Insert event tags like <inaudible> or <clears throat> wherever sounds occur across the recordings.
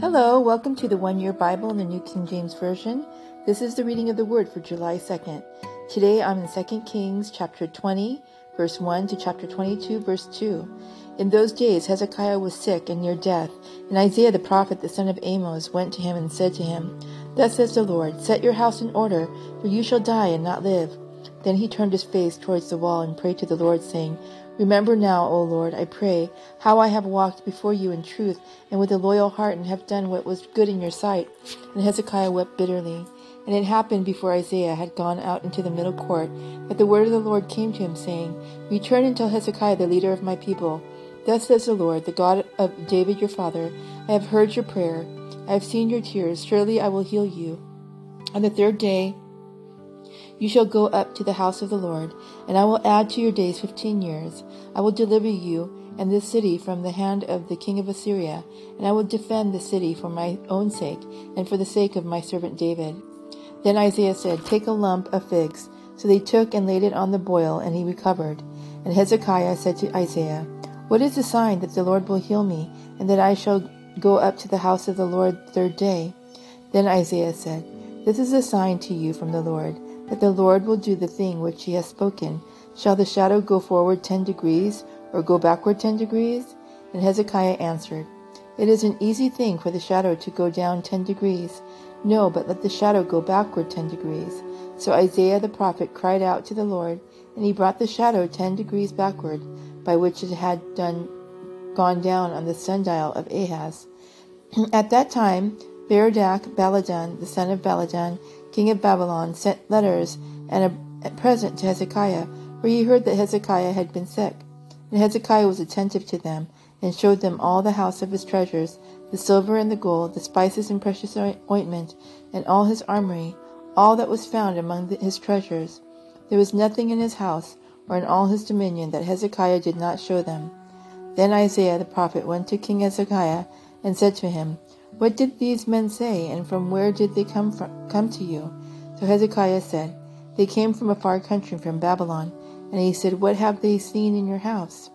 Hello, welcome to the One Year Bible in the New King James Version. This is the reading of the Word for July 2nd. Today I'm in 2 Kings chapter 20, verse 1 to chapter 22, verse 2. In those days Hezekiah was sick and near death, and Isaiah the prophet, the son of Amos, went to him and said to him, Thus says the Lord, Set your house in order, for you shall die and not live. Then he turned his face towards the wall and prayed to the Lord, saying, Remember now, O Lord, I pray, how I have walked before you in truth and with a loyal heart and have done what was good in your sight. And Hezekiah wept bitterly. And it happened before Isaiah had gone out into the middle court that the word of the Lord came to him, saying, Return and tell Hezekiah, the leader of my people. Thus says the Lord, the God of David your father, I have heard your prayer. I have seen your tears. Surely I will heal you. On the third day, you shall go up to the house of the Lord, and I will add to your days fifteen years. I will deliver you and this city from the hand of the king of Assyria, and I will defend the city for my own sake, and for the sake of my servant David. Then Isaiah said, Take a lump of figs. So they took and laid it on the boil, and he recovered. And Hezekiah said to Isaiah, What is the sign that the Lord will heal me, and that I shall go up to the house of the Lord the third day? Then Isaiah said, This is a sign to you from the Lord that the Lord will do the thing which he has spoken. Shall the shadow go forward ten degrees, or go backward ten degrees? And Hezekiah answered, It is an easy thing for the shadow to go down ten degrees. No, but let the shadow go backward ten degrees. So Isaiah the prophet cried out to the Lord, and he brought the shadow ten degrees backward, by which it had done gone down on the sundial of Ahaz. <clears throat> At that time, Berodach Baladan, the son of Baladan, king of Babylon, sent letters and a present to Hezekiah, for he heard that Hezekiah had been sick. And Hezekiah was attentive to them, and showed them all the house of his treasures, the silver and the gold, the spices and precious ointment, and all his armory, all that was found among the, his treasures. There was nothing in his house or in all his dominion that Hezekiah did not show them. Then Isaiah the prophet went to King Hezekiah and said to him, what did these men say, and from where did they come from, come to you? So Hezekiah said, They came from a far country, from Babylon. And he said, What have they seen in your house?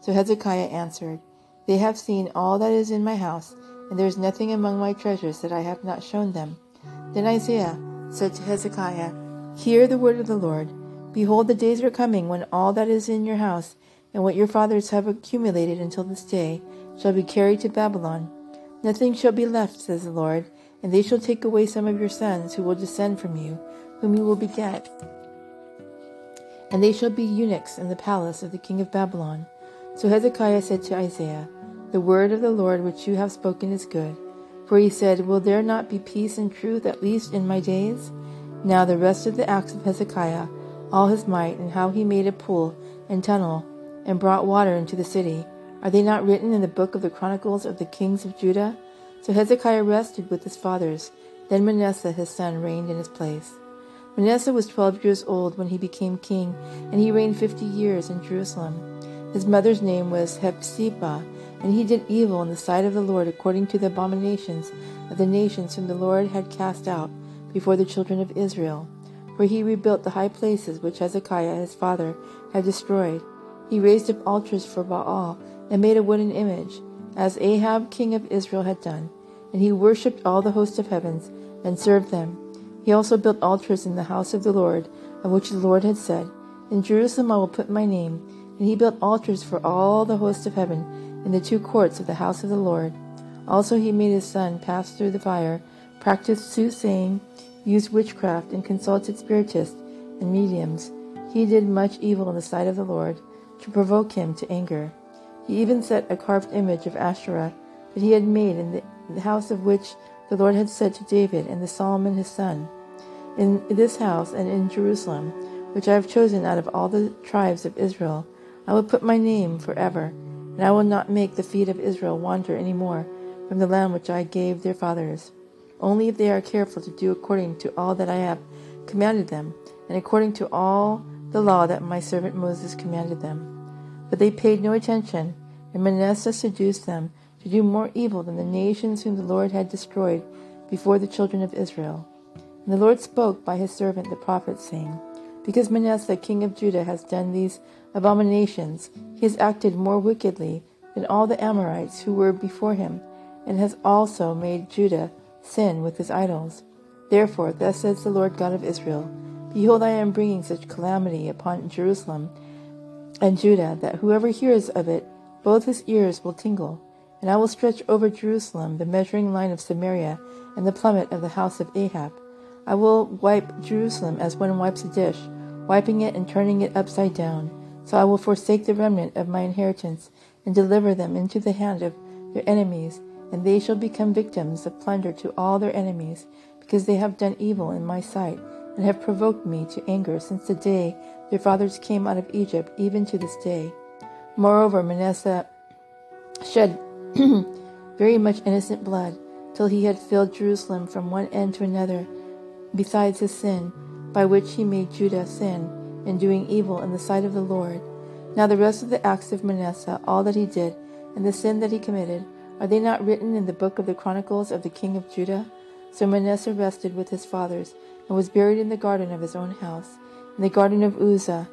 So Hezekiah answered, They have seen all that is in my house, and there is nothing among my treasures that I have not shown them. Then Isaiah said to Hezekiah, Hear the word of the Lord. Behold, the days are coming when all that is in your house, and what your fathers have accumulated until this day, shall be carried to Babylon Nothing shall be left, says the Lord, and they shall take away some of your sons who will descend from you, whom you will beget. And they shall be eunuchs in the palace of the king of Babylon. So Hezekiah said to Isaiah, The word of the Lord which you have spoken is good. For he said, Will there not be peace and truth at least in my days? Now the rest of the acts of Hezekiah, all his might, and how he made a pool and tunnel, and brought water into the city, are they not written in the book of the Chronicles of the kings of Judah? So Hezekiah rested with his fathers. Then Manasseh his son reigned in his place. Manasseh was twelve years old when he became king, and he reigned fifty years in Jerusalem. His mother's name was Hephzibah, and he did evil in the sight of the Lord according to the abominations of the nations whom the Lord had cast out before the children of Israel. For he rebuilt the high places which Hezekiah his father had destroyed. He raised up altars for Baal and made a wooden image, as Ahab king of Israel had done, and he worshipped all the host of heavens and served them. He also built altars in the house of the Lord, of which the Lord had said, In Jerusalem I will put my name. And he built altars for all the host of heaven in the two courts of the house of the Lord. Also he made his son pass through the fire, practiced soothsaying, used witchcraft, and consulted spiritists and mediums. He did much evil in the sight of the Lord, to provoke him to anger. He even set a carved image of Asherah that he had made in the, house of which the Lord had said to David and to Solomon his son, In this house and in Jerusalem, which I have chosen out of all the tribes of Israel, I will put my name forever, and I will not make the feet of Israel wander any more from the land which I gave their fathers, only if they are careful to do according to all that I have commanded them, and according to all the law that my servant Moses commanded them. But they paid no attention, and Manasseh seduced them to do more evil than the nations whom the Lord had destroyed before the children of Israel. And the Lord spoke by his servant the prophet, saying, Because Manasseh king of Judah has done these abominations, he has acted more wickedly than all the Amorites who were before him, and has also made Judah sin with his idols. Therefore, thus says the Lord God of Israel Behold, I am bringing such calamity upon Jerusalem and Judah that whoever hears of it, both his ears will tingle. And I will stretch over Jerusalem the measuring line of Samaria and the plummet of the house of Ahab. I will wipe Jerusalem as one wipes a dish, wiping it and turning it upside down. So I will forsake the remnant of my inheritance and deliver them into the hand of their enemies, and they shall become victims of plunder to all their enemies, because they have done evil in my sight, and have provoked me to anger since the day their fathers came out of Egypt, even to this day. Moreover, Manasseh shed <clears throat> very much innocent blood, till he had filled Jerusalem from one end to another, besides his sin, by which he made Judah sin, in doing evil in the sight of the Lord. Now the rest of the acts of Manasseh, all that he did, and the sin that he committed, are they not written in the book of the Chronicles of the king of Judah? So Manasseh rested with his fathers, and was buried in the garden of his own house, in the garden of Uzza.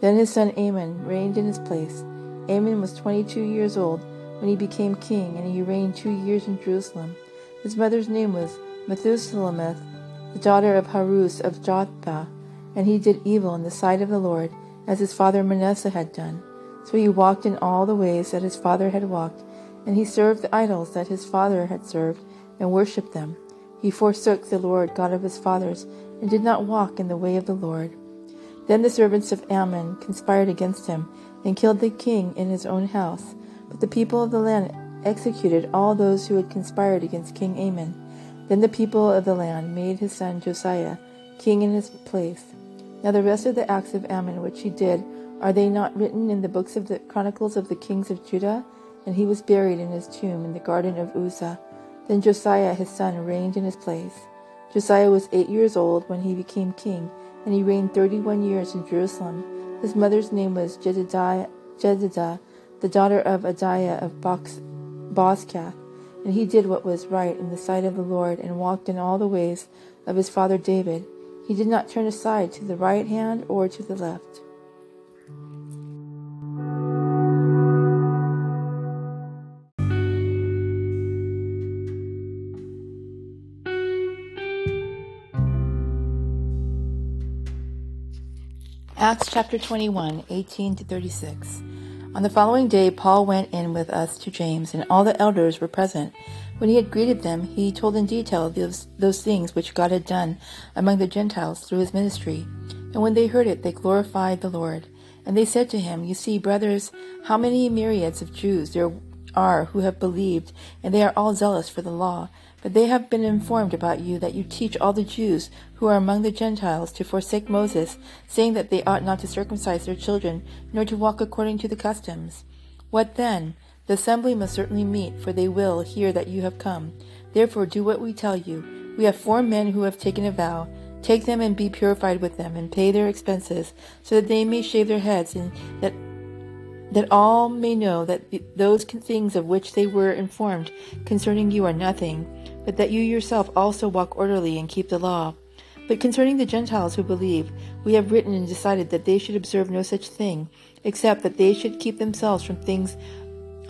Then his son Amon reigned in his place. Amon was twenty-two years old when he became king, and he reigned two years in Jerusalem. His mother's name was Methushalemeth, the daughter of Haruz of Jotbah, and he did evil in the sight of the Lord, as his father Manasseh had done. So he walked in all the ways that his father had walked, and he served the idols that his father had served, and worshipped them. He forsook the Lord God of his fathers, and did not walk in the way of the Lord. Then the servants of Amon conspired against him, and killed the king in his own house. But the people of the land executed all those who had conspired against King Amon. Then the people of the land made his son Josiah king in his place. Now the rest of the acts of Amon which he did, are they not written in the books of the chronicles of the kings of Judah? And he was buried in his tomb in the garden of Uzza. Then Josiah his son reigned in his place. Josiah was eight years old when he became king, and he reigned thirty-one years in Jerusalem. His mother's name was Jedidiah, Jedidah, the daughter of Adiah of Bozkath. And he did what was right in the sight of the Lord, and walked in all the ways of his father David. He did not turn aside to the right hand or to the left. Acts chapter 21, 18 to 36. On the following day, Paul went in with us to James, and all the elders were present. When he had greeted them, he told in detail those, those things which God had done among the Gentiles through his ministry. And when they heard it, they glorified the Lord. And they said to him, You see, brothers, how many myriads of Jews there are who have believed, and they are all zealous for the law. But they have been informed about you that you teach all the Jews who are among the Gentiles to forsake Moses, saying that they ought not to circumcise their children, nor to walk according to the customs. What then? The assembly must certainly meet, for they will hear that you have come. Therefore do what we tell you. We have four men who have taken a vow. Take them and be purified with them, and pay their expenses, so that they may shave their heads, and that that all may know that those things of which they were informed concerning you are nothing, but that you yourself also walk orderly and keep the law. But concerning the Gentiles who believe, we have written and decided that they should observe no such thing, except that they should keep themselves from things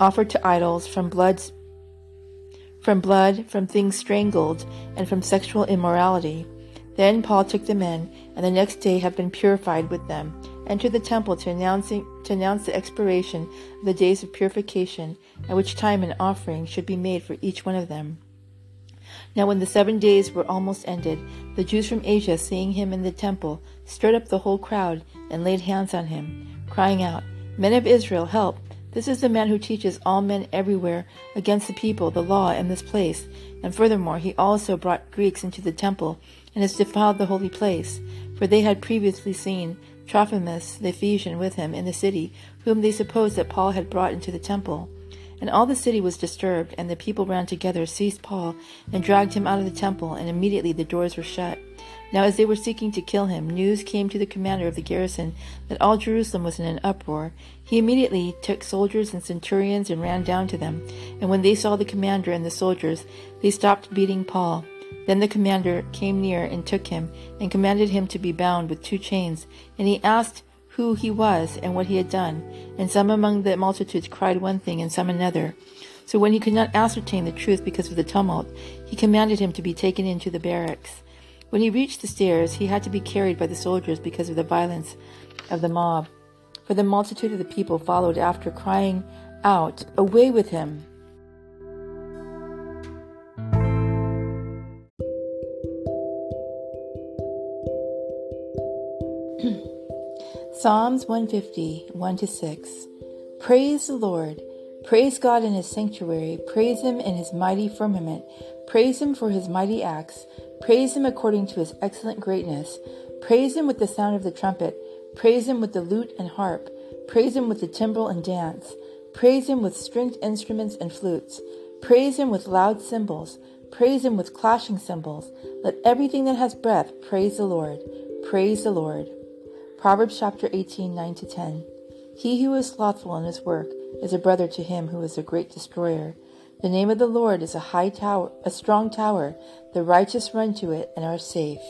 offered to idols, from blood, from blood, from things strangled, and from sexual immorality. Then Paul took them in, and the next day have been purified with them, entered the temple to, announcing, to announce the expiration of the days of purification, at which time an offering should be made for each one of them. Now, when the seven days were almost ended, the Jews from Asia, seeing him in the temple, stirred up the whole crowd and laid hands on him, crying out, Men of Israel, help! This is the man who teaches all men everywhere against the people the law and this place. And furthermore, he also brought Greeks into the temple and has defiled the holy place. For they had previously seen Trophimus the Ephesian with him in the city, whom they supposed that Paul had brought into the temple. And all the city was disturbed, and the people ran together, seized Paul, and dragged him out of the temple, and immediately the doors were shut. Now, as they were seeking to kill him, news came to the commander of the garrison that all Jerusalem was in an uproar. He immediately took soldiers and centurions and ran down to them. And when they saw the commander and the soldiers, they stopped beating Paul. Then the commander came near and took him, and commanded him to be bound with two chains. And he asked who he was and what he had done. And some among the multitudes cried one thing and some another. So when he could not ascertain the truth because of the tumult, he commanded him to be taken into the barracks. When he reached the stairs, he had to be carried by the soldiers because of the violence of the mob. For the multitude of the people followed after, crying out, Away with him! Psalms 150, 1 to 6. Praise the Lord. Praise God in his sanctuary. Praise him in his mighty firmament. Praise him for his mighty acts. Praise him according to his excellent greatness. Praise him with the sound of the trumpet. Praise him with the lute and harp. Praise him with the timbrel and dance. Praise him with stringed instruments and flutes. Praise him with loud cymbals. Praise him with clashing cymbals. Let everything that has breath praise the Lord. Praise the Lord. Proverbs chapter 18, 9 to 10. He who is slothful in his work is a brother to him who is a great destroyer. The name of the Lord is a high tower, a strong tower. The righteous run to it and are safe.